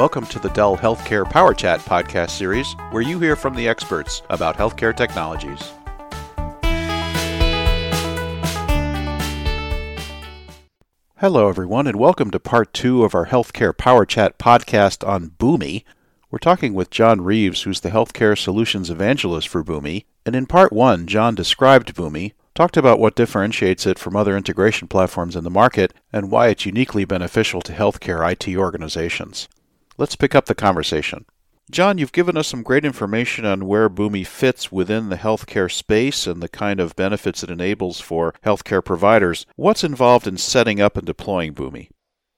Welcome to the Dell Healthcare Power Chat podcast series, where you hear from the experts about healthcare technologies. Hello, everyone, and welcome to part two of our Healthcare Power Chat podcast on Boomi. We're talking with John Reeves, who's the Healthcare Solutions Evangelist for Boomi. And in part one, John described Boomi, talked about what differentiates it from other integration platforms in the market, and why it's uniquely beneficial to healthcare IT organizations. Let's pick up the conversation. John, you've given us some great information on where Boomi fits within the healthcare space and the kind of benefits it enables for healthcare providers. What's involved in setting up and deploying Boomi?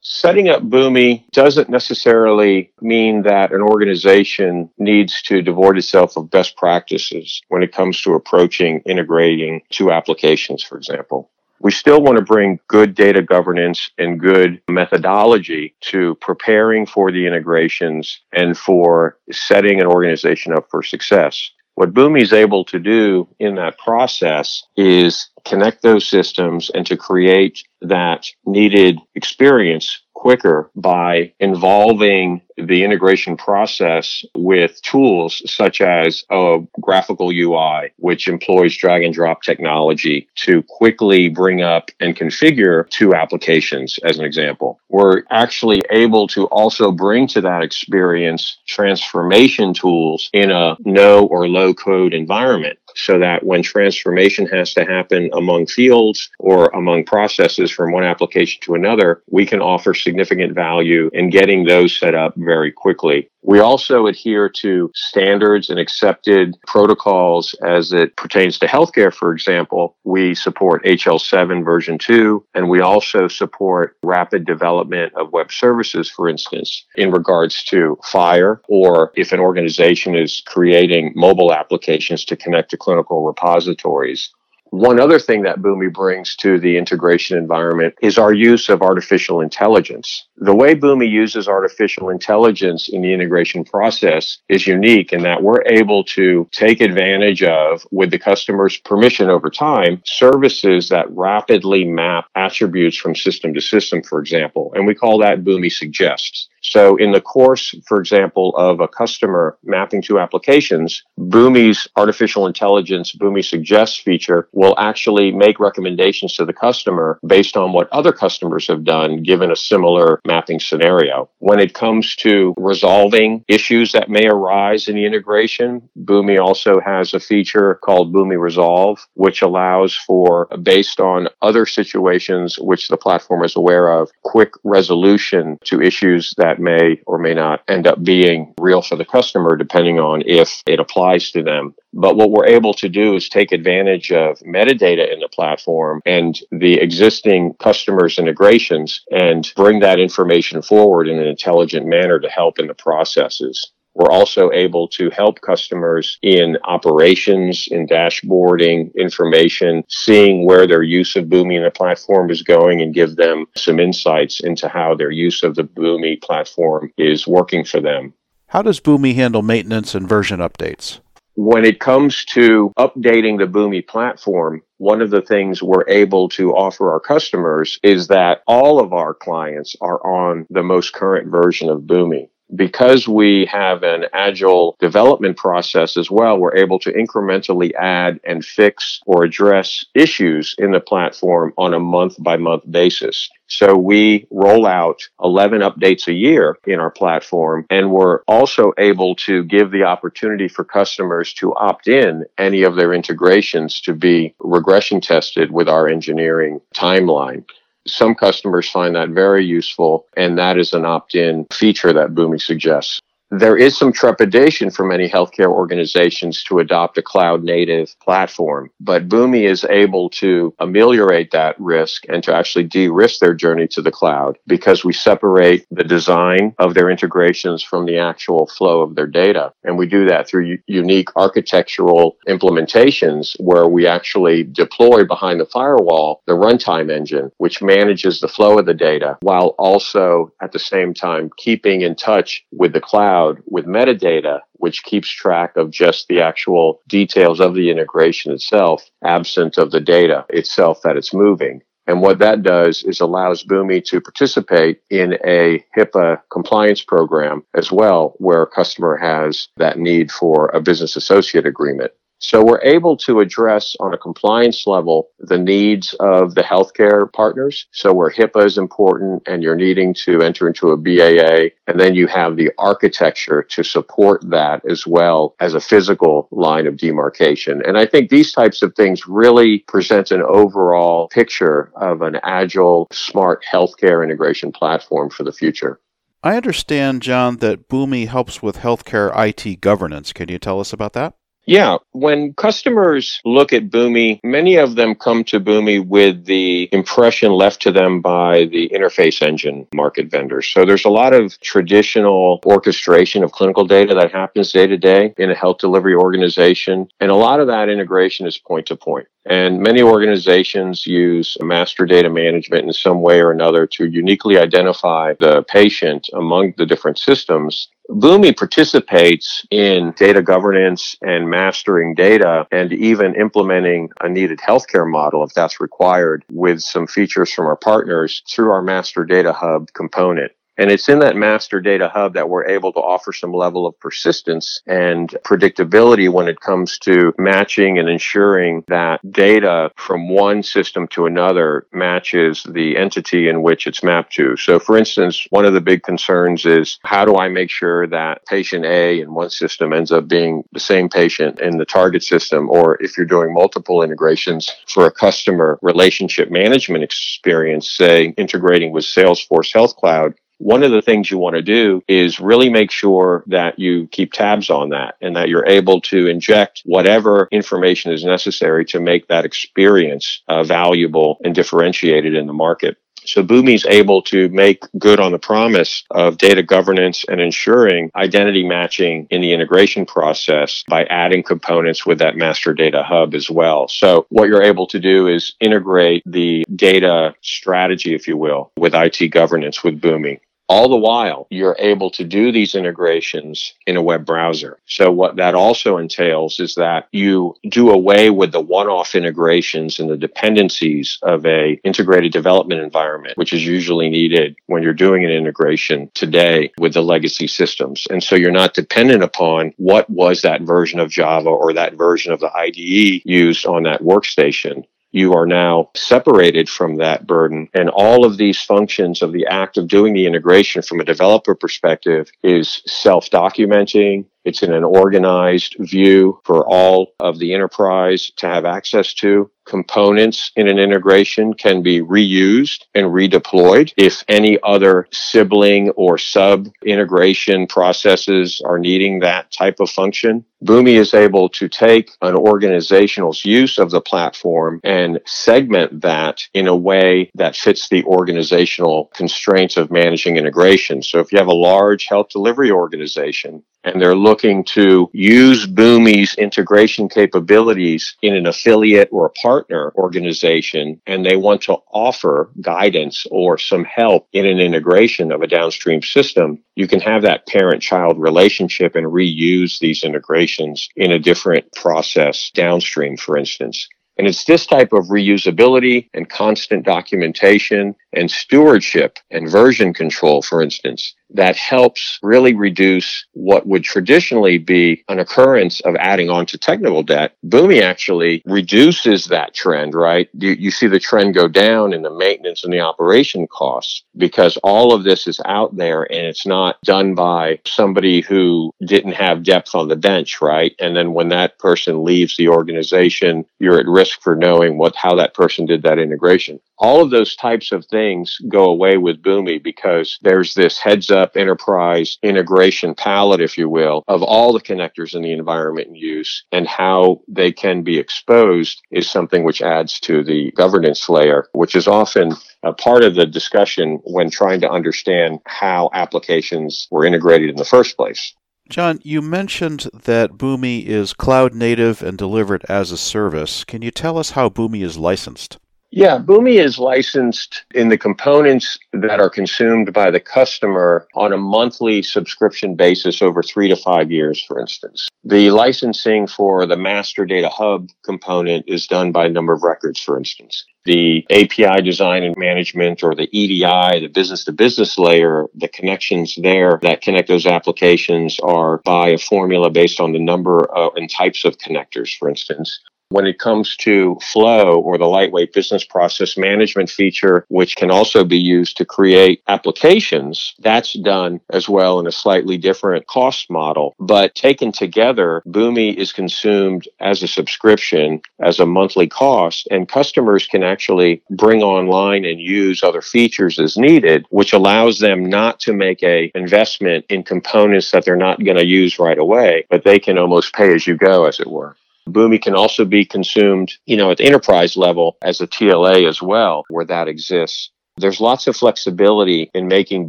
Setting up Boomi doesn't necessarily mean that an organization needs to devoid itself of best practices when it comes to approaching integrating two applications, for example. We still want to bring good data governance and good methodology to preparing for the integrations and for setting an organization up for success. What Boomi is able to do in that process is connect those systems and to create that needed experience quicker by involving the integration process with tools such as a graphical UI, which employs drag and drop technology to quickly bring up and configure two applications as an example. We're actually able to also bring to that experience transformation tools in a no or low code environment so that when transformation has to happen among fields or among processes from one application to another, we can offer significant value in getting those set up very quickly. We also adhere to standards and accepted protocols as it pertains to healthcare, for example. We support HL7 version 2, and we also support rapid development of web services, for instance, in regards to FHIR, or if an organization is creating mobile applications to connect to clinical repositories. One other thing that Boomi brings to the integration environment is our use of artificial intelligence. The way Boomi uses artificial intelligence in the integration process is unique in that we're able to take advantage of, with the customer's permission over time, services that rapidly map attributes from system to system, for example. And we call that Boomi Suggests. So in the course, for example, of a customer mapping two applications, Boomi's artificial intelligence Boomi Suggests feature will actually make recommendations to the customer based on what other customers have done given a similar mapping scenario. When it comes to resolving issues that may arise in the integration, Boomi also has a feature called Boomi Resolve, which allows for, based on other situations which the platform is aware of, quick resolution to issues that may or may not end up being real for the customer depending on if it applies to them. But what we're able to do is take advantage of metadata in the platform and the existing customers integrations and bring that information forward in an intelligent manner to help in the processes. We're also able to help customers in operations, in dashboarding, information, seeing where their use of Boomi and the platform is going and give them some insights into how their use of the Boomi platform is working for them. How does Boomi handle maintenance and version updates? When it comes to updating the Boomi platform, one of the things we're able to offer our customers is that all of our clients are on the most current version of Boomi because we have an agile development process as well, we're able to incrementally add and fix or address issues in the platform on a month by month basis. So we roll out 11 updates a year in our platform, and we're also able to give the opportunity for customers to opt in any of their integrations to be regression tested with our engineering timeline. Some customers find that very useful, and that is an opt in feature that Boomi suggests there is some trepidation for many healthcare organizations to adopt a cloud native platform, but Boomi is able to ameliorate that risk and to actually de-risk their journey to the cloud because we separate the design of their integrations from the actual flow of their data. And we do that through u- unique architectural implementations where we actually deploy behind the firewall the runtime engine, which manages the flow of the data while also at the same time keeping in touch with the cloud cloud with metadata, which keeps track of just the actual details of the integration itself, absent of the data itself that it's moving. And what that does is allows Boomi to participate in a HIPAA compliance program as well, where a customer has that need for a business associate agreement. So we're able to address on a compliance level the needs of the healthcare partners. So where HIPAA is important and you're needing to enter into a BAA, and then you have the architecture to support that as well as a physical line of demarcation. And I think these types of things really present an overall picture of an agile, smart healthcare integration platform for the future. I understand, John, that Boomi helps with healthcare IT governance. Can you tell us about that? Yeah, when customers look at Boomi, many of them come to Boomi with the impression left to them by the interface engine market vendors. So there's a lot of traditional orchestration of clinical data that happens day to day in a health delivery organization. And a lot of that integration is point to point. And many organizations use master data management in some way or another to uniquely identify the patient among the different systems. Boomi participates in data governance and mastering data and even implementing a needed healthcare model if that's required with some features from our partners through our master data hub component. And it's in that master data hub that we're able to offer some level of persistence and predictability when it comes to matching and ensuring that data from one system to another matches the entity in which it's mapped to. So for instance, one of the big concerns is how do I make sure that patient A in one system ends up being the same patient in the target system? Or if you're doing multiple integrations for a customer relationship management experience, say integrating with Salesforce Health Cloud, one of the things you want to do is really make sure that you keep tabs on that and that you're able to inject whatever information is necessary to make that experience uh, valuable and differentiated in the market. So Boomi is able to make good on the promise of data governance and ensuring identity matching in the integration process by adding components with that master data hub as well. So what you're able to do is integrate the data strategy, if you will, with IT governance with Boomi. All the while, you're able to do these integrations in a web browser. So what that also entails is that you do away with the one-off integrations and the dependencies of a integrated development environment, which is usually needed when you're doing an integration today with the legacy systems. And so you're not dependent upon what was that version of Java or that version of the IDE used on that workstation you are now separated from that burden. And all of these functions of the act of doing the integration from a developer perspective is self documenting. It's in an organized view for all of the enterprise to have access to components in an integration can be reused and redeployed if any other sibling or sub integration processes are needing that type of function. Boomi is able to take an organizational's use of the platform and segment that in a way that fits the organizational constraints of managing integration. So if you have a large health delivery organization, and they're looking to use Boomi's integration capabilities in an affiliate or a partner organization, and they want to offer guidance or some help in an integration of a downstream system, you can have that parent child relationship and reuse these integrations in a different process downstream, for instance. And it's this type of reusability and constant documentation and stewardship and version control, for instance, that helps really reduce what would traditionally be an occurrence of adding on to technical debt. Boomi actually reduces that trend, right? You, you, see the trend go down in the maintenance and the operation costs because all of this is out there and it's not done by somebody who didn't have depth on the bench, right? And then when that person leaves the organization, you're at risk for knowing what, how that person did that integration. All of those types of things go away with Boomi because there's this heads up enterprise integration palette, if you will, of all the connectors in the environment in use and how they can be exposed is something which adds to the governance layer, which is often a part of the discussion when trying to understand how applications were integrated in the first place. John, you mentioned that Boomi is cloud native and delivered as a service. Can you tell us how Boomi is licensed? Yeah, Boomi is licensed in the components that are consumed by the customer on a monthly subscription basis over three to five years, for instance. The licensing for the master data hub component is done by number of records, for instance. The API design and management or the EDI, the business to business layer, the connections there that connect those applications are by a formula based on the number of, and types of connectors, for instance. When it comes to Flow or the lightweight business process management feature, which can also be used to create applications, that's done as well in a slightly different cost model. But taken together, Boomi is consumed as a subscription, as a monthly cost, and customers can actually bring online and use other features as needed, which allows them not to make a investment in components that they're not going to use right away, but they can almost pay as you go, as it were. Boomi can also be consumed, you know, at the enterprise level as a TLA as well, where that exists. There's lots of flexibility in making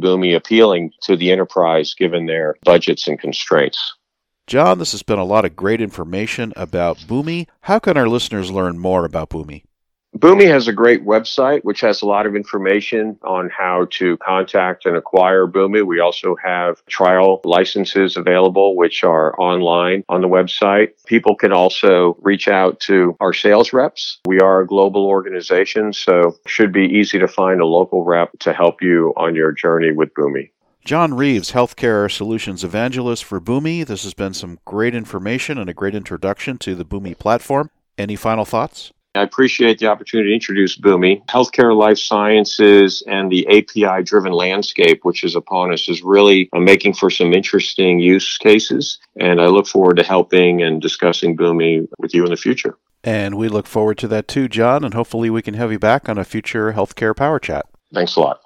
Boomi appealing to the enterprise given their budgets and constraints. John, this has been a lot of great information about Boomi. How can our listeners learn more about Boomi? Boomi has a great website, which has a lot of information on how to contact and acquire Boomi. We also have trial licenses available, which are online on the website. People can also reach out to our sales reps. We are a global organization, so should be easy to find a local rep to help you on your journey with Boomi. John Reeves, Healthcare Solutions Evangelist for Boomi. This has been some great information and a great introduction to the Boomi platform. Any final thoughts? I appreciate the opportunity to introduce Boomi. Healthcare, life sciences, and the API driven landscape, which is upon us, is really uh, making for some interesting use cases. And I look forward to helping and discussing Boomi with you in the future. And we look forward to that too, John. And hopefully we can have you back on a future healthcare power chat. Thanks a lot.